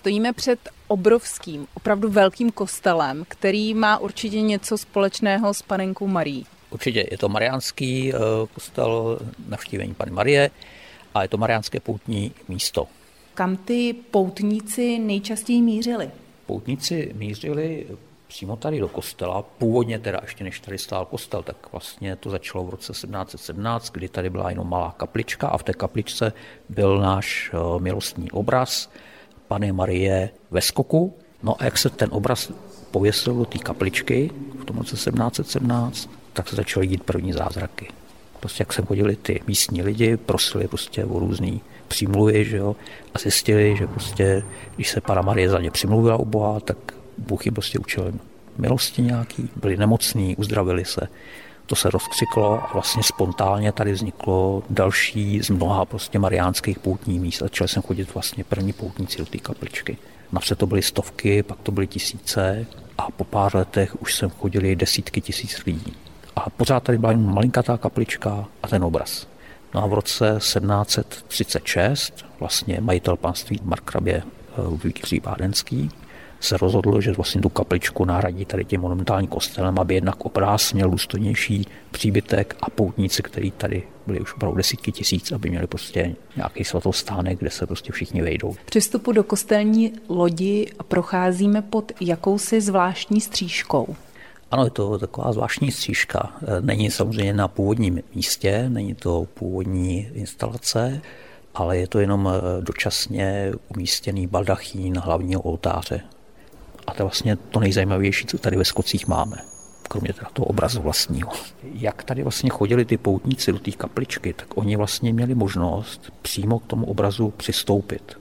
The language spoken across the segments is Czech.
Stojíme před obrovským, opravdu velkým kostelem, který má určitě něco společného s panenkou Marí. Určitě je to mariánský eh, kostel navštívení Pany Marie a je to mariánské poutní místo. Kam ty poutníci nejčastěji mířili? Poutníci mířili přímo tady do kostela. Původně teda ještě než tady stál kostel, tak vlastně to začalo v roce 1717, kdy tady byla jenom malá kaplička a v té kapličce byl náš eh, milostný obraz Pany Marie ve skoku. No a jak se ten obraz pověsil do té kapličky v tom roce 1717, tak se začaly dít první zázraky. Prostě jak se chodili ty místní lidi, prosili prostě o různý přímluvy, že jo, a zjistili, že prostě, když se Pana Marie za ně přimluvila u Boha, tak Bůh jim prostě učil milosti nějaký, byli nemocní, uzdravili se. To se rozkřiklo a vlastně spontánně tady vzniklo další z mnoha prostě mariánských poutních míst. Začali jsem chodit vlastně první poutníci do té kapličky. Napřed to byly stovky, pak to byly tisíce a po pár letech už sem chodili desítky tisíc lidí. A pořád tady byla jen malinkatá kaplička a ten obraz. No a v roce 1736 vlastně majitel panství Markrabě eh, Ludvík Bádenský se rozhodl, že vlastně tu kapličku nahradí tady tím monumentálním kostelem, aby jednak obráz měl důstojnější příbytek a poutníci, který tady byli už opravdu desítky tisíc, aby měli prostě nějaký svatostánek, kde se prostě všichni vejdou. Při vstupu do kostelní lodi procházíme pod jakousi zvláštní střížkou. Ano, je to taková zvláštní střížka. Není samozřejmě na původním místě, není to původní instalace, ale je to jenom dočasně umístěný baldachín hlavního oltáře. A to je vlastně to nejzajímavější, co tady ve Skocích máme kromě teda toho obrazu vlastního. Jak tady vlastně chodili ty poutníci do té kapličky, tak oni vlastně měli možnost přímo k tomu obrazu přistoupit.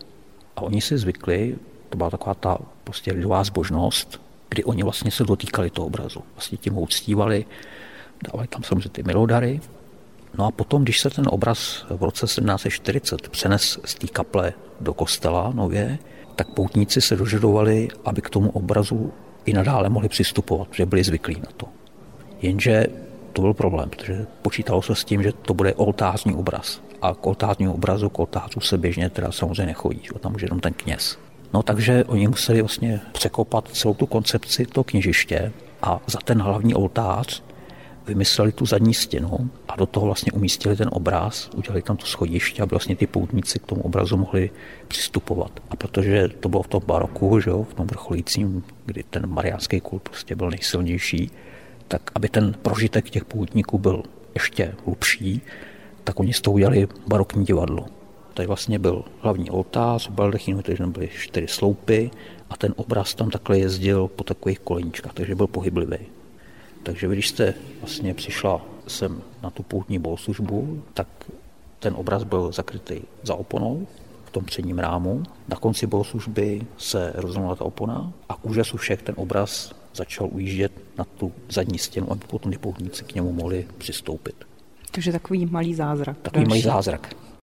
A oni si zvykli, to byla taková ta prostě lidová zbožnost, kdy oni vlastně se dotýkali toho obrazu. Vlastně tím ho uctívali, dávali tam samozřejmě ty milodary. No a potom, když se ten obraz v roce 1740 přenes z té kaple do kostela nově, tak poutníci se dožadovali, aby k tomu obrazu i nadále mohli přistupovat, protože byli zvyklí na to. Jenže to byl problém, protože počítalo se s tím, že to bude oltářní obraz. A k oltářnímu obrazu, k oltářu se běžně teda samozřejmě nechodí, že tam může jenom ten kněz. No takže oni museli vlastně překopat celou tu koncepci toho kněžiště a za ten hlavní oltář vymysleli tu zadní stěnu a do toho vlastně umístili ten obraz, udělali tam to schodiště, aby vlastně ty poutníci k tomu obrazu mohli přistupovat. A protože to bylo v tom baroku, že jo, v tom vrcholícím, kdy ten mariánský kult prostě byl nejsilnější, tak aby ten prožitek těch poutníků byl ještě hlubší, tak oni z toho udělali barokní divadlo. Tady vlastně byl hlavní oltář, v baldechínu, takže tam byly čtyři sloupy a ten obraz tam takhle jezdil po takových koleníčkách, takže byl pohyblivý. Takže když jste vlastně přišla sem na tu poutní bohoslužbu, tak ten obraz byl zakrytý za oponou v tom předním rámu. Na konci bohoslužby se rozhodla ta opona a k úžasu všech ten obraz začal ujíždět na tu zadní stěnu, aby potom ty poutníci k němu mohli přistoupit. Takže takový malý zázrak. Takový další. malý zázrak.